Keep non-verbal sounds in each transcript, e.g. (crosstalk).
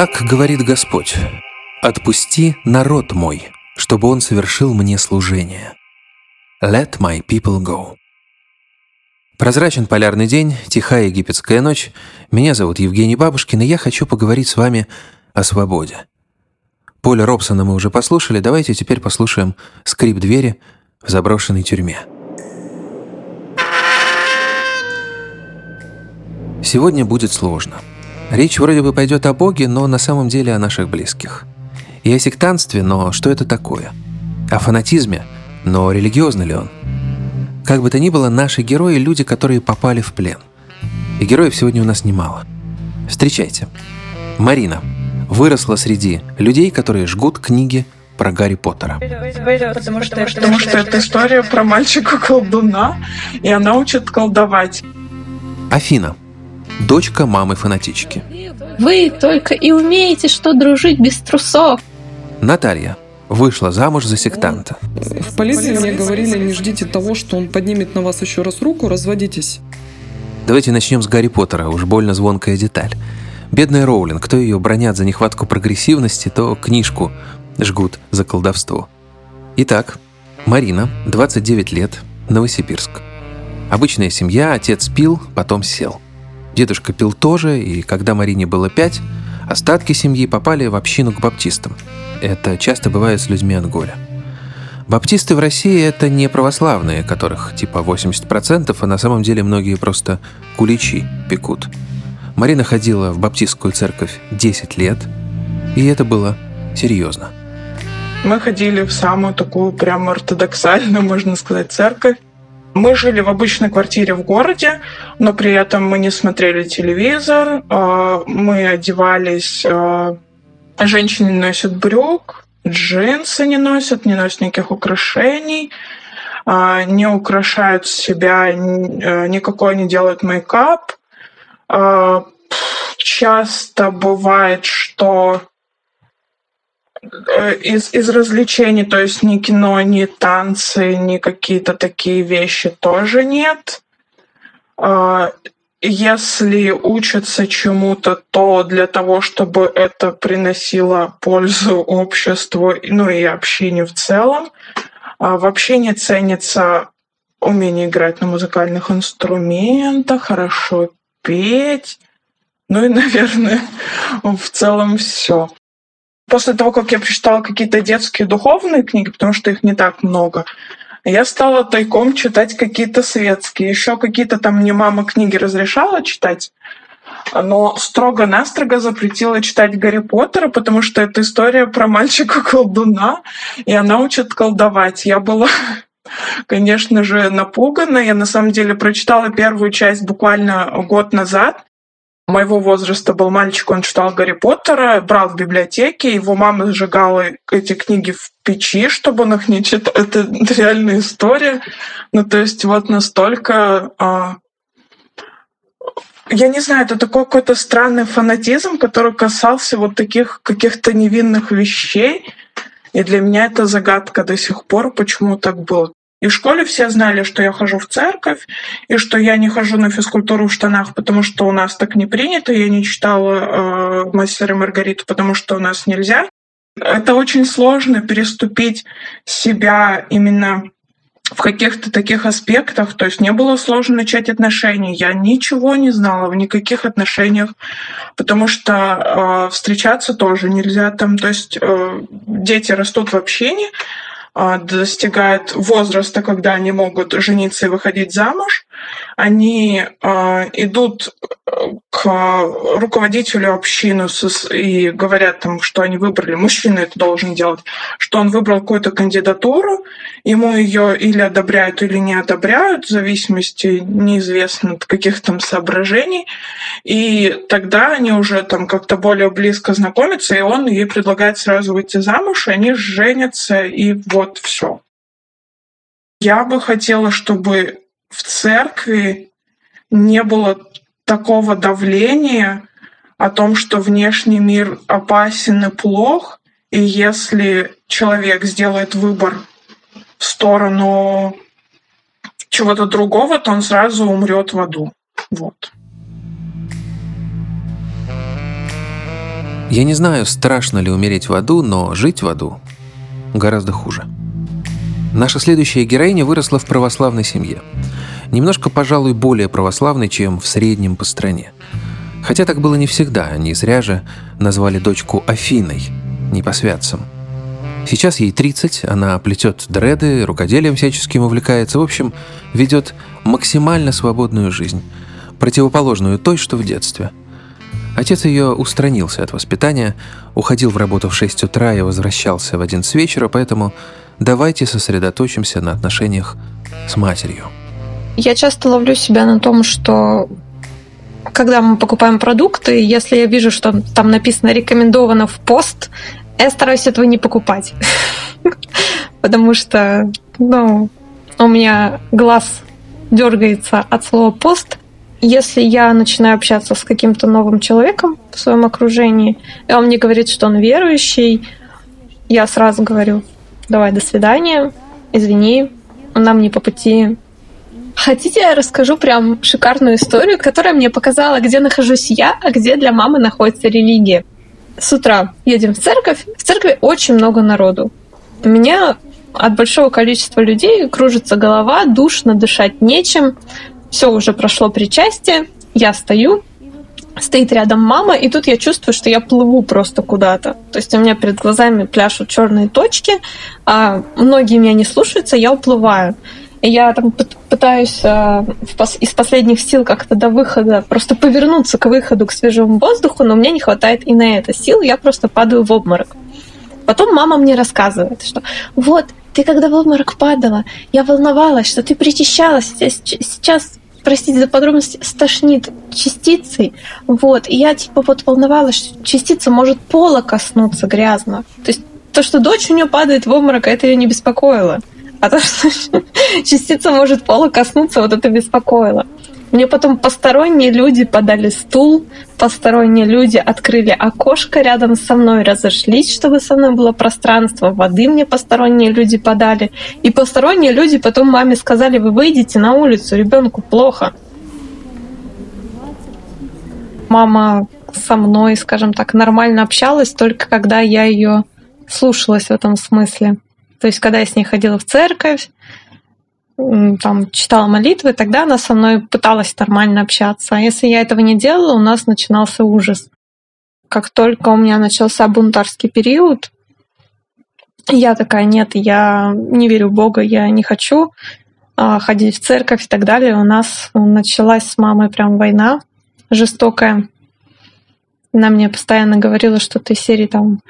Так говорит Господь, «Отпусти народ мой, чтобы он совершил мне служение. Let my people go». Прозрачен полярный день, тихая египетская ночь. Меня зовут Евгений Бабушкин, и я хочу поговорить с вами о свободе. Поля Робсона мы уже послушали, давайте теперь послушаем скрип двери в заброшенной тюрьме. Сегодня будет сложно. Речь вроде бы пойдет о Боге, но на самом деле о наших близких. И о сектантстве, но что это такое? О фанатизме, но религиозный ли он? Как бы то ни было, наши герои – люди, которые попали в плен. И героев сегодня у нас немало. Встречайте. Марина выросла среди людей, которые жгут книги про Гарри Поттера. Потому что, потому что это история про мальчика-колдуна, и она учит колдовать. Афина дочка мамы-фанатички. Вы только и умеете, что дружить без трусов. Наталья вышла замуж за сектанта. В полиции мне говорили, не ждите того, что он поднимет на вас еще раз руку, разводитесь. Давайте начнем с Гарри Поттера, уж больно звонкая деталь. Бедная Роулинг, кто ее бронят за нехватку прогрессивности, то книжку жгут за колдовство. Итак, Марина, 29 лет, Новосибирск. Обычная семья, отец пил, потом сел – Дедушка пил тоже, и когда Марине было пять, остатки семьи попали в общину к баптистам. Это часто бывает с людьми от горя. Баптисты в России – это не православные, которых типа 80%, а на самом деле многие просто куличи пекут. Марина ходила в баптистскую церковь 10 лет, и это было серьезно. Мы ходили в самую такую прямо ортодоксальную, можно сказать, церковь. Мы жили в обычной квартире в городе, но при этом мы не смотрели телевизор, а, мы одевались... А, женщины носят брюк, джинсы не носят, не носят никаких украшений, а, не украшают себя, никакой не делают мейкап. Часто бывает, что из, из развлечений, то есть ни кино, ни танцы, ни какие-то такие вещи тоже нет. А, если учатся чему-то, то для того, чтобы это приносило пользу обществу, ну и общине в целом. А, в общине ценится умение играть на музыкальных инструментах, хорошо петь. Ну и, (laughs) наверное, в целом все после того, как я прочитала какие-то детские духовные книги, потому что их не так много, я стала тайком читать какие-то светские. Еще какие-то там мне мама книги разрешала читать, но строго-настрого запретила читать Гарри Поттера, потому что это история про мальчика-колдуна, (laughs) и она учит колдовать. Я была (laughs) конечно же, напугана. Я на самом деле прочитала первую часть буквально год назад, моего возраста был мальчик, он читал Гарри Поттера, брал в библиотеке, его мама сжигала эти книги в печи, чтобы он их не читал. Это реальная история. Ну, то есть вот настолько... А... Я не знаю, это такой какой-то странный фанатизм, который касался вот таких каких-то невинных вещей. И для меня это загадка до сих пор, почему так было. И в школе все знали, что я хожу в церковь, и что я не хожу на физкультуру в штанах, потому что у нас так не принято. Я не читала э, «Мастера Маргариту», потому что у нас нельзя. Это очень сложно переступить себя именно в каких-то таких аспектах. То есть мне было сложно начать отношения. Я ничего не знала в никаких отношениях, потому что э, встречаться тоже нельзя там. То есть э, дети растут в общении, достигают возраста, когда они могут жениться и выходить замуж, они э, идут э, к руководителю общины и говорят там, что они выбрали, мужчина это должен делать, что он выбрал какую-то кандидатуру, ему ее или одобряют, или не одобряют, в зависимости неизвестно от каких там соображений, и тогда они уже там как-то более близко знакомятся, и он ей предлагает сразу выйти замуж, и они женятся, и вот все. Я бы хотела, чтобы в церкви не было такого давления о том, что внешний мир опасен и плох, и если человек сделает выбор в сторону чего-то другого, то он сразу умрет в аду. Вот. Я не знаю, страшно ли умереть в аду, но жить в аду гораздо хуже. Наша следующая героиня выросла в православной семье. Немножко, пожалуй, более православной, чем в среднем по стране. Хотя так было не всегда, не зря же назвали дочку Афиной, не по святцам. Сейчас ей 30, она плетет дреды, рукоделием всяческим увлекается, в общем, ведет максимально свободную жизнь, противоположную той, что в детстве. Отец ее устранился от воспитания, уходил в работу в 6 утра и возвращался в 11 вечера, поэтому давайте сосредоточимся на отношениях с матерью. Я часто ловлю себя на том, что когда мы покупаем продукты, если я вижу, что там написано рекомендовано в пост, я стараюсь этого не покупать. (laughs) Потому что, ну, у меня глаз дергается от слова пост. Если я начинаю общаться с каким-то новым человеком в своем окружении, и он мне говорит, что он верующий, я сразу говорю, давай, до свидания, извини, нам не по пути, Хотите, я расскажу прям шикарную историю, которая мне показала, где нахожусь я, а где для мамы находится религия. С утра едем в церковь. В церкви очень много народу. У меня от большого количества людей кружится голова, душно, дышать нечем. Все уже прошло причастие. Я стою, стоит рядом мама, и тут я чувствую, что я плыву просто куда-то. То есть у меня перед глазами пляшут черные точки, а многие меня не слушаются, я уплываю. Я там пытаюсь э, из последних сил как-то до выхода просто повернуться к выходу, к свежему воздуху, но мне не хватает и на это сил, я просто падаю в обморок. Потом мама мне рассказывает, что вот, ты когда в обморок падала, я волновалась, что ты причащалась, сейчас простите за подробности, стошнит частицей. Вот. И я типа вот волновалась, что частица может пола коснуться грязно. То есть то, что дочь у нее падает в обморок, это ее не беспокоило. А то, что (laughs) частица может пола коснуться, вот это беспокоило. Мне потом посторонние люди подали стул, посторонние люди открыли окошко рядом со мной, разошлись, чтобы со мной было пространство, воды мне посторонние люди подали. И посторонние люди потом маме сказали, вы выйдете на улицу, ребенку плохо. Мама со мной, скажем так, нормально общалась, только когда я ее слушалась в этом смысле. То есть, когда я с ней ходила в церковь, там, читала молитвы, тогда она со мной пыталась нормально общаться. А если я этого не делала, у нас начинался ужас. Как только у меня начался бунтарский период, я такая, нет, я не верю в Бога, я не хочу а, ходить в церковь и так далее. У нас началась с мамой прям война жестокая. Она мне постоянно говорила, что ты серии там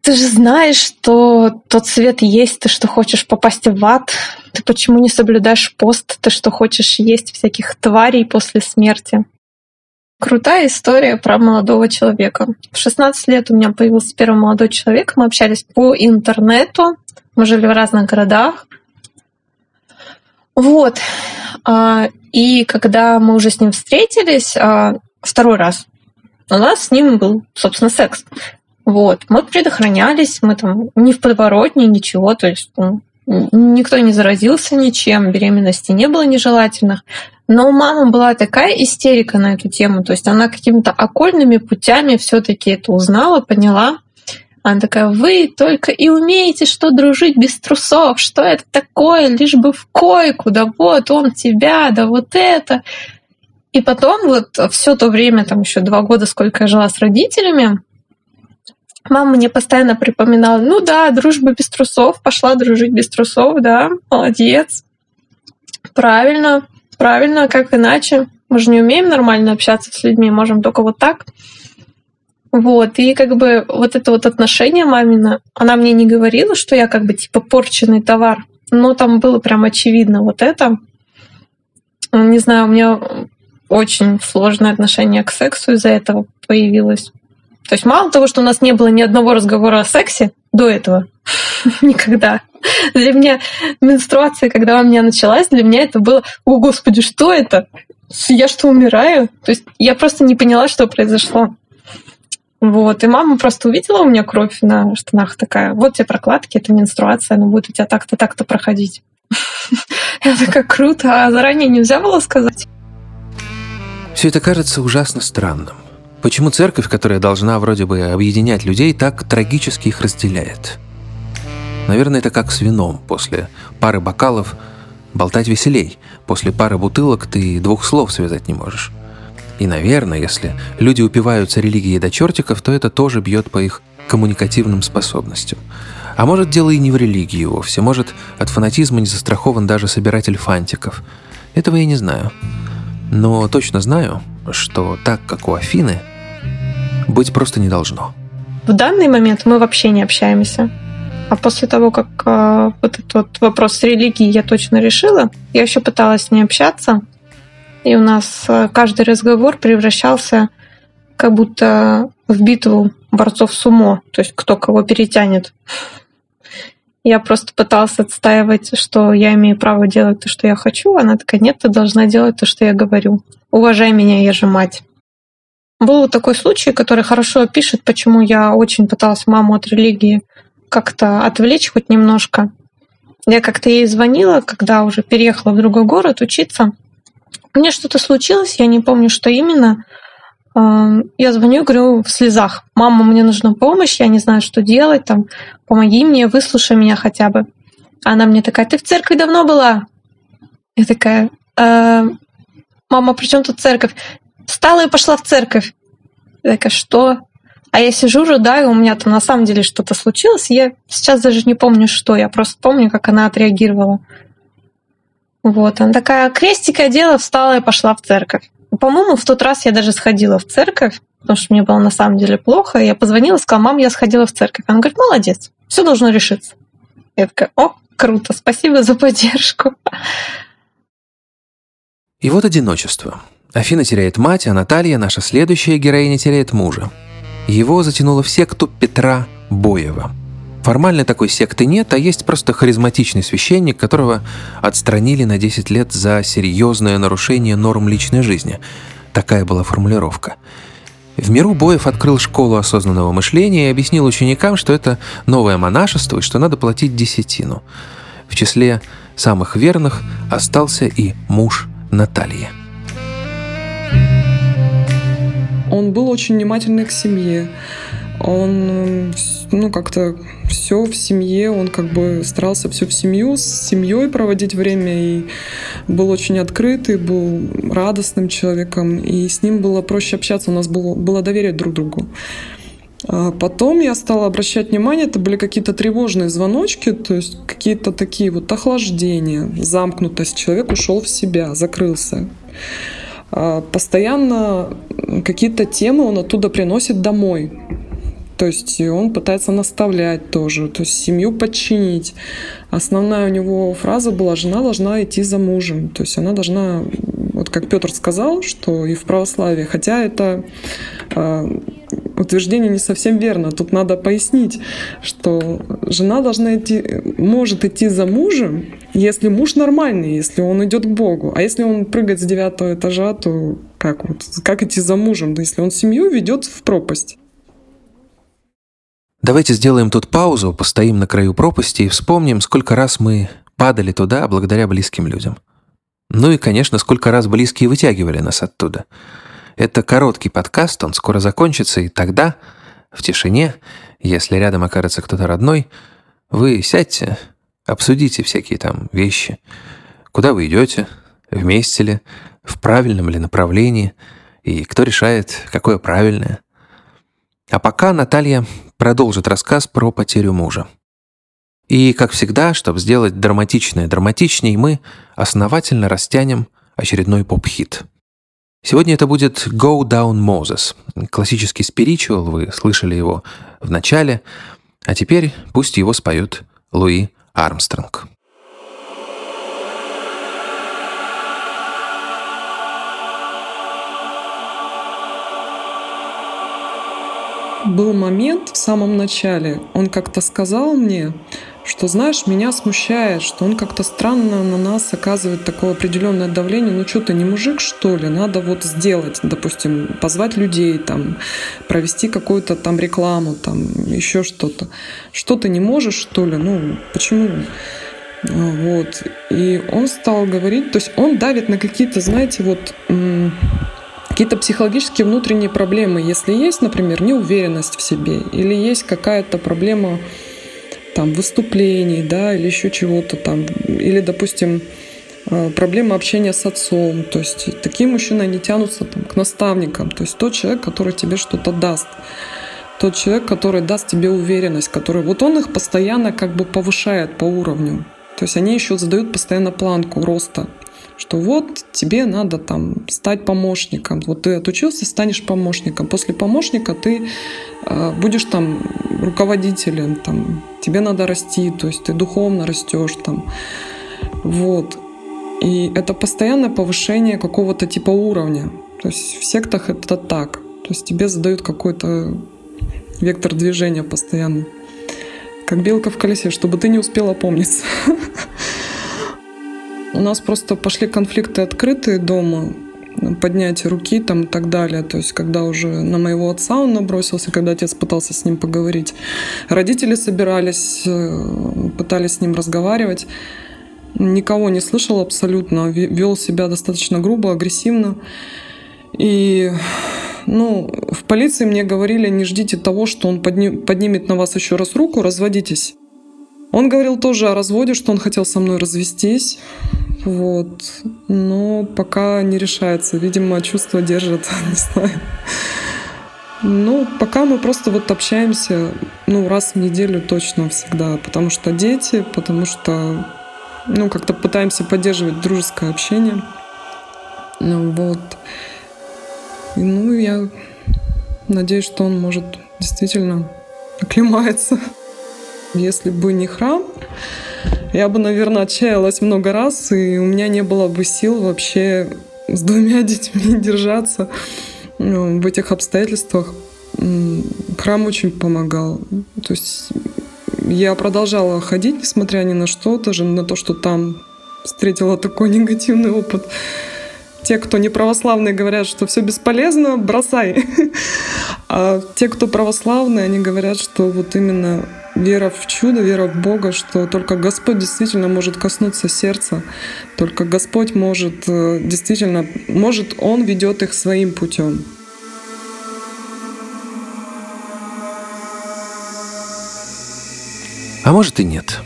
ты же знаешь, что тот свет есть, ты что хочешь попасть в ад, ты почему не соблюдаешь пост, ты что хочешь есть всяких тварей после смерти. Крутая история про молодого человека. В 16 лет у меня появился первый молодой человек, мы общались по интернету, мы жили в разных городах. Вот. А, и когда мы уже с ним встретились, а, второй раз, у нас с ним был, собственно, секс. Вот. Мы предохранялись, мы там не в подворотне, ничего, то есть ну, никто не заразился ничем, беременности не было нежелательных. Но у мамы была такая истерика на эту тему, то есть она какими-то окольными путями все-таки это узнала, поняла. Она такая, вы только и умеете, что дружить без трусов, что это такое, лишь бы в койку, да вот он тебя, да вот это. И потом вот все то время, там еще два года, сколько я жила с родителями, Мама мне постоянно припоминала, ну да, дружба без трусов, пошла дружить без трусов, да, молодец. Правильно, правильно, как иначе. Мы же не умеем нормально общаться с людьми, можем только вот так. Вот, и как бы вот это вот отношение мамина, она мне не говорила, что я как бы типа порченный товар, но там было прям очевидно вот это. Не знаю, у меня очень сложное отношение к сексу из-за этого появилось. То есть мало того, что у нас не было ни одного разговора о сексе до этого, (laughs) никогда. Для меня менструация, когда у меня началась, для меня это было, о господи, что это? Я что, умираю? То есть я просто не поняла, что произошло. Вот, и мама просто увидела у меня кровь на штанах такая, вот тебе прокладки, это менструация, она будет у тебя так-то, так-то проходить. (laughs) Я такая, круто, а заранее нельзя было сказать? Все это кажется ужасно странным. Почему церковь, которая должна вроде бы объединять людей, так трагически их разделяет? Наверное, это как с вином. После пары бокалов болтать веселей. После пары бутылок ты двух слов связать не можешь. И, наверное, если люди упиваются религией до чертиков, то это тоже бьет по их коммуникативным способностям. А может, дело и не в религии вовсе. Может, от фанатизма не застрахован даже собиратель фантиков. Этого я не знаю. Но точно знаю, что так, как у Афины, быть просто не должно. В данный момент мы вообще не общаемся. А после того, как э, вот этот вот вопрос с религией я точно решила, я еще пыталась с ней общаться. И у нас э, каждый разговор превращался как будто в битву борцов сумо, то есть кто кого перетянет. Я просто пыталась отстаивать, что я имею право делать то, что я хочу. Она такая, нет, ты должна делать то, что я говорю. Уважай меня, я же мать. Был такой случай, который хорошо опишет, почему я очень пыталась маму от религии как-то отвлечь хоть немножко. Я как-то ей звонила, когда уже переехала в другой город учиться. Мне что-то случилось, я не помню, что именно. Я звоню, говорю в слезах. Мама, мне нужна помощь, я не знаю, что делать, там, помоги мне, выслушай меня хотя бы. Она мне такая, ты в церкви давно была? Я такая, э, мама, при чем тут церковь? Встала и пошла в церковь. Я такая, что? А я сижу, рыдаю, у меня там на самом деле что-то случилось. Я сейчас даже не помню, что. Я просто помню, как она отреагировала. Вот, она такая, крестик одела, встала и пошла в церковь. По-моему, в тот раз я даже сходила в церковь, потому что мне было на самом деле плохо. Я позвонила, сказала, мам, я сходила в церковь. Она говорит, молодец, все должно решиться. Я такая, о, круто, спасибо за поддержку. И вот одиночество. Афина теряет мать, а Наталья, наша следующая героиня, теряет мужа. Его затянуло в секту Петра Боева. Формально такой секты нет, а есть просто харизматичный священник, которого отстранили на 10 лет за серьезное нарушение норм личной жизни. Такая была формулировка. В миру Боев открыл школу осознанного мышления и объяснил ученикам, что это новое монашество и что надо платить десятину. В числе самых верных остался и муж Натальи. Он был очень внимательный к семье. Он, ну, как-то все в семье, он как бы старался все в семью, с семьей проводить время и был очень открытый, был радостным человеком, и с ним было проще общаться, у нас было, было доверие друг другу. А потом я стала обращать внимание, это были какие-то тревожные звоночки, то есть какие-то такие вот охлаждения, замкнутость. Человек ушел в себя, закрылся. А, постоянно какие-то темы он оттуда приносит домой. То есть он пытается наставлять тоже, то есть семью подчинить. Основная у него фраза была «жена должна идти за мужем». То есть она должна, вот как Петр сказал, что и в православии, хотя это э, утверждение не совсем верно. Тут надо пояснить, что жена должна идти, может идти за мужем, если муж нормальный, если он идет к Богу. А если он прыгает с девятого этажа, то как, вот, как идти за мужем, если он семью ведет в пропасть? Давайте сделаем тут паузу, постоим на краю пропасти и вспомним, сколько раз мы падали туда благодаря близким людям. Ну и, конечно, сколько раз близкие вытягивали нас оттуда – это короткий подкаст, он скоро закончится, и тогда, в тишине, если рядом окажется кто-то родной, вы сядьте, обсудите всякие там вещи. Куда вы идете, вместе ли, в правильном ли направлении, и кто решает, какое правильное. А пока Наталья продолжит рассказ про потерю мужа. И, как всегда, чтобы сделать драматичное драматичней, мы основательно растянем очередной поп-хит – Сегодня это будет Go Down Moses. Классический спиричуал, вы слышали его в начале. А теперь пусть его споют Луи Армстронг. Был момент в самом начале, он как-то сказал мне, что, знаешь, меня смущает, что он как-то странно на нас оказывает такое определенное давление. Ну что ты, не мужик, что ли? Надо вот сделать, допустим, позвать людей, там, провести какую-то там рекламу, там, еще что-то. Что ты не можешь, что ли? Ну, почему? Вот. И он стал говорить, то есть он давит на какие-то, знаете, вот какие-то психологические внутренние проблемы. Если есть, например, неуверенность в себе, или есть какая-то проблема там выступлений, да, или еще чего-то там, или, допустим, э, проблема общения с отцом. То есть такие мужчины, они тянутся там, к наставникам. То есть тот человек, который тебе что-то даст. Тот человек, который даст тебе уверенность, который... Вот он их постоянно как бы повышает по уровню. То есть они еще задают постоянно планку роста что вот тебе надо там стать помощником. Вот ты отучился, станешь помощником. После помощника ты э, будешь там руководителем, там, тебе надо расти, то есть ты духовно растешь там. Вот. И это постоянное повышение какого-то типа уровня. То есть в сектах это так. То есть тебе задают какой-то вектор движения постоянно. Как белка в колесе, чтобы ты не успела помниться. (laughs) Нас просто пошли конфликты открытые дома, поднятие руки там и так далее. То есть, когда уже на моего отца он набросился, когда отец пытался с ним поговорить. Родители собирались, э, пытались с ним разговаривать. Никого не слышал абсолютно. Вел себя достаточно грубо, агрессивно. И ну, в полиции мне говорили, не ждите того, что он поднимет на вас еще раз руку, разводитесь. Он говорил тоже о разводе, что он хотел со мной развестись. Вот. Но пока не решается. Видимо, чувства держат, (laughs) не знаю. Ну, пока мы просто вот общаемся, ну, раз в неделю точно всегда. Потому что дети, потому что, ну, как-то пытаемся поддерживать дружеское общение. Ну, вот. И, ну, я надеюсь, что он может действительно (laughs) оклемается. Если бы не храм, я бы, наверное, отчаялась много раз, и у меня не было бы сил вообще с двумя (laughs) детьми держаться ну, в этих обстоятельствах. Храм очень помогал. То есть я продолжала ходить, несмотря ни на что, даже на то, что там встретила такой (laughs) негативный опыт. Те, кто не православные, говорят, что все бесполезно, бросай. (laughs) А те, кто православные, они говорят, что вот именно вера в чудо, вера в Бога, что только Господь действительно может коснуться сердца, только Господь может э, действительно, может Он ведет их своим путем. А может и нет.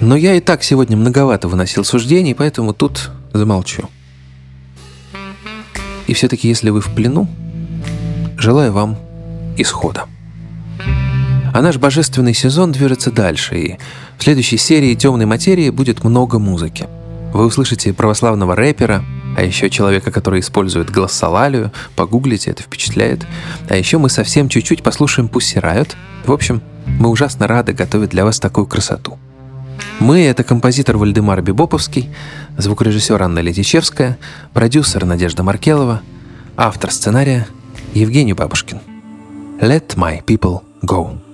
Но я и так сегодня многовато выносил суждений, поэтому тут замолчу. И все-таки, если вы в плену, желаю вам исхода. А наш божественный сезон движется дальше, и в следующей серии «Темной материи» будет много музыки. Вы услышите православного рэпера, а еще человека, который использует глоссолалию, погуглите, это впечатляет. А еще мы совсем чуть-чуть послушаем Пусси Райот. В общем, мы ужасно рады готовить для вас такую красоту. Мы — это композитор Вальдемар Бибоповский, звукорежиссер Анна Летичевская, продюсер Надежда Маркелова, автор сценария Евгений Бабушкин. Let my people go.